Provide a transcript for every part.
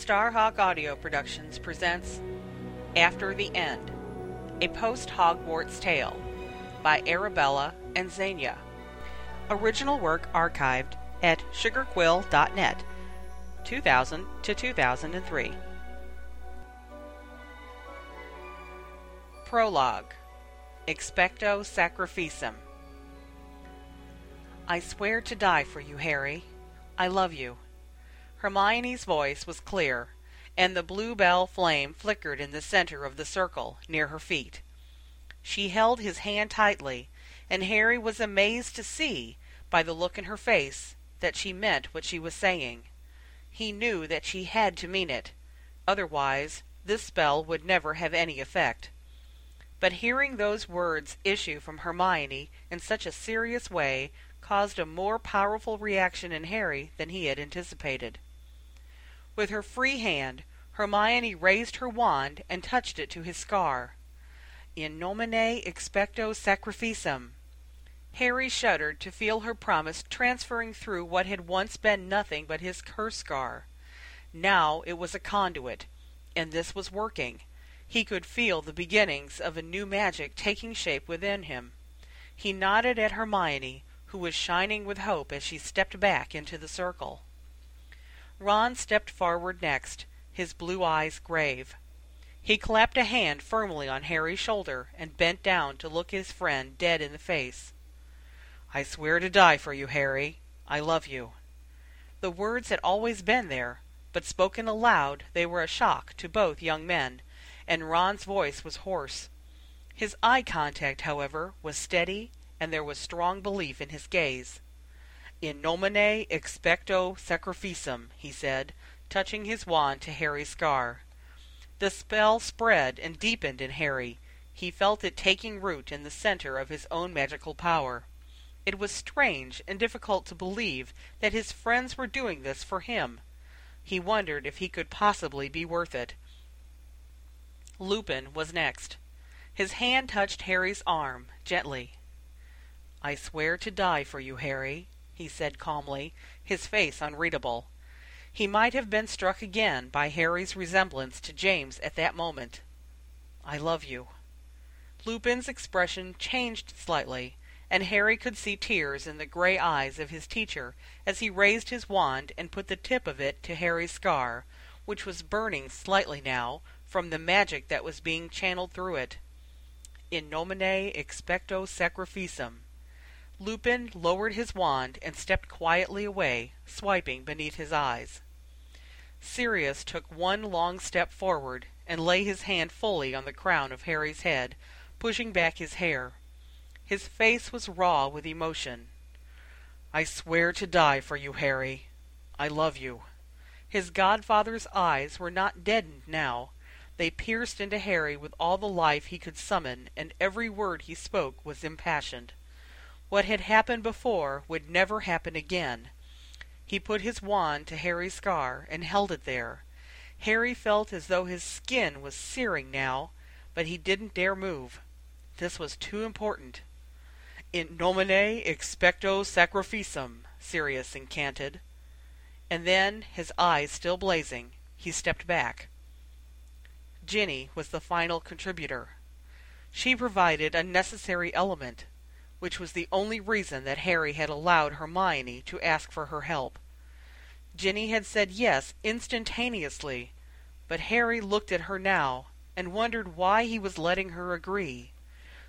Starhawk Audio Productions presents After the End, a post Hogwarts tale by Arabella and Zsenya. Original work archived at sugarquill.net, 2000 to 2003. Prologue Expecto Sacrificum. I swear to die for you, Harry. I love you. Hermione's voice was clear, and the bluebell flame flickered in the center of the circle near her feet. She held his hand tightly, and Harry was amazed to see, by the look in her face, that she meant what she was saying. He knew that she had to mean it, otherwise this spell would never have any effect. But hearing those words issue from Hermione in such a serious way caused a more powerful reaction in Harry than he had anticipated. With her free hand, Hermione raised her wand and touched it to his scar. In nomine expecto sacrificum. Harry shuddered to feel her promise transferring through what had once been nothing but his curse scar. Now it was a conduit, and this was working. He could feel the beginnings of a new magic taking shape within him. He nodded at Hermione, who was shining with hope as she stepped back into the circle. Ron stepped forward next, his blue eyes grave. He clapped a hand firmly on Harry's shoulder and bent down to look his friend dead in the face. I swear to die for you, Harry. I love you. The words had always been there, but spoken aloud they were a shock to both young men, and Ron's voice was hoarse. His eye contact, however, was steady, and there was strong belief in his gaze. In nomine expecto sacrificum, he said, touching his wand to Harry's scar. The spell spread and deepened in Harry. He felt it taking root in the center of his own magical power. It was strange and difficult to believe that his friends were doing this for him. He wondered if he could possibly be worth it. Lupin was next. His hand touched Harry's arm, gently. I swear to die for you, Harry, he said calmly, his face unreadable. He might have been struck again by Harry's resemblance to James at that moment. I love you. Lupin's expression changed slightly, and Harry could see tears in the gray eyes of his teacher as he raised his wand and put the tip of it to Harry's scar, which was burning slightly now from the magic that was being channeled through it. In nomine expecto sacrificum. Lupin lowered his wand and stepped quietly away, swiping beneath his eyes. Sirius took one long step forward and lay his hand fully on the crown of Harry's head, pushing back his hair. His face was raw with emotion. I swear to die for you, Harry. I love you. His godfather's eyes were not deadened now. They pierced into Harry with all the life he could summon, and every word he spoke was impassioned. What had happened before would never happen again. He put his wand to Harry's scar and held it there. Harry felt as though his skin was searing now, but he didn't dare move. This was too important. In nomine expecto sacrificum, Sirius incanted. And then, his eyes still blazing, he stepped back. Ginny was the final contributor. She provided a necessary element which was the only reason that Harry had allowed Hermione to ask for her help. Ginny had said yes instantaneously, but Harry looked at her now and wondered why he was letting her agree.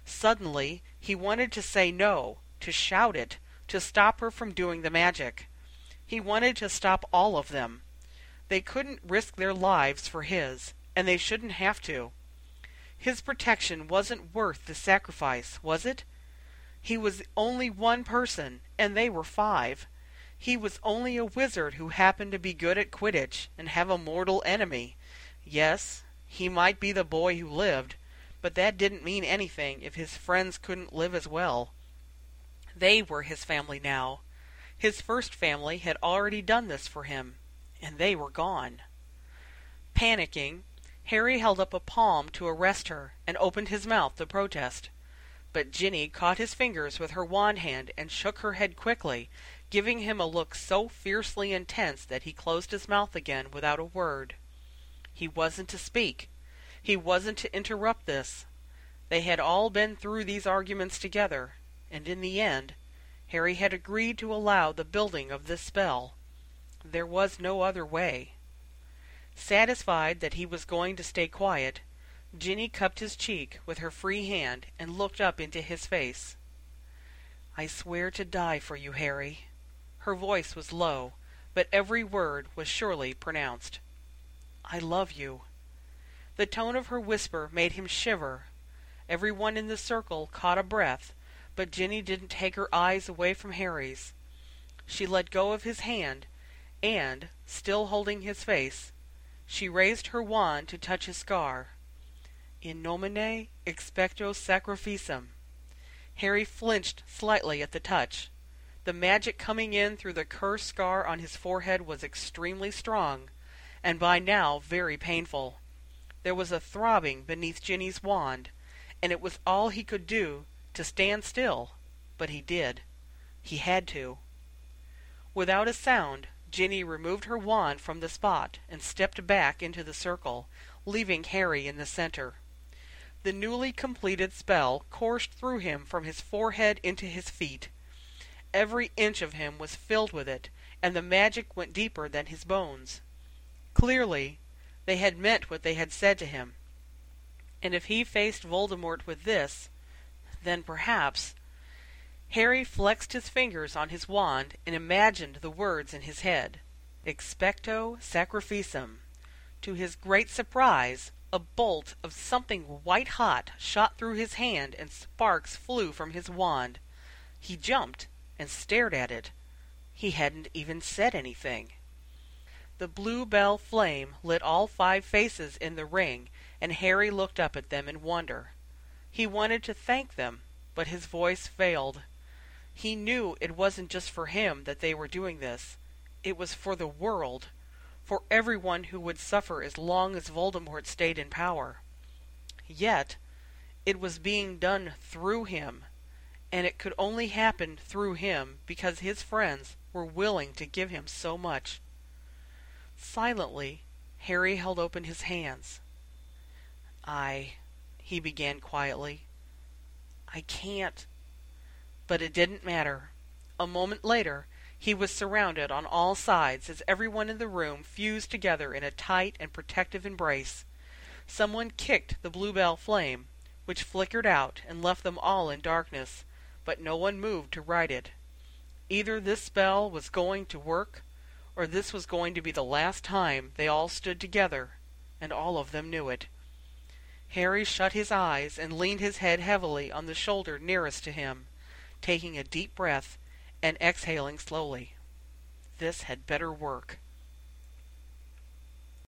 Suddenly he wanted to say no, to shout it, to stop her from doing the magic. He wanted to stop all of them. They couldn't risk their lives for his, and they shouldn't have to. His protection wasn't worth the sacrifice, was it? He was only one person, and they were five. He was only a wizard who happened to be good at Quidditch and have a mortal enemy. Yes, he might be the boy who lived, but that didn't mean anything if his friends couldn't live as well. They were his family now. His first family had already done this for him, and they were gone. Panicking, Harry held up a palm to arrest her and opened his mouth to protest. But Ginny caught his fingers with her wand hand and shook her head quickly, giving him a look so fiercely intense that he closed his mouth again without a word. He wasn't to speak. He wasn't to interrupt this. They had all been through these arguments together, and in the end, Harry had agreed to allow the building of this spell. There was no other way. Satisfied that he was going to stay quiet, Ginny cupped his cheek with her free hand and looked up into his face. I swear to die for you, Harry. Her voice was low, but every word was surely pronounced. I love you. The tone of her whisper made him shiver. Every one in the circle caught a breath, but Ginny didn't take her eyes away from Harry's. She let go of his hand, and, still holding his face, she raised her wand to touch his scar. In nomine expecto sacrificum. Harry flinched slightly at the touch. The magic coming in through the cursed scar on his forehead was extremely strong, and by now very painful. There was a throbbing beneath Ginny's wand, and it was all he could do to stand still, but he did. He had to. Without a sound, Ginny removed her wand from the spot and stepped back into the circle, leaving Harry in the center. The newly completed spell coursed through him from his forehead into his feet. Every inch of him was filled with it, and the magic went deeper than his bones. Clearly, they had meant what they had said to him. And if he faced Voldemort with this, then perhaps... Harry flexed his fingers on his wand and imagined the words in his head. Expecto sacrificum. To his great surprise, a bolt of something white hot shot through his hand and sparks flew from his wand. He jumped and stared at it. He hadn't even said anything. The blue bell flame lit all five faces in the ring, and Harry looked up at them in wonder. He wanted to thank them, but his voice failed. He knew it wasn't just for him that they were doing this. It was for the world, for everyone who would suffer as long as Voldemort stayed in power. Yet, it was being done through him, and it could only happen through him because his friends were willing to give him so much. Silently, Harry held open his hands. I, he began quietly, I can't. But it didn't matter. A moment later, he was surrounded on all sides as everyone in the room fused together in a tight and protective embrace. Someone kicked the bluebell flame, which flickered out and left them all in darkness, but no one moved to right it. Either this spell was going to work, or this was going to be the last time they all stood together, and all of them knew it. Harry shut his eyes and leaned his head heavily on the shoulder nearest to him, taking a deep breath and exhaling slowly. This had better work.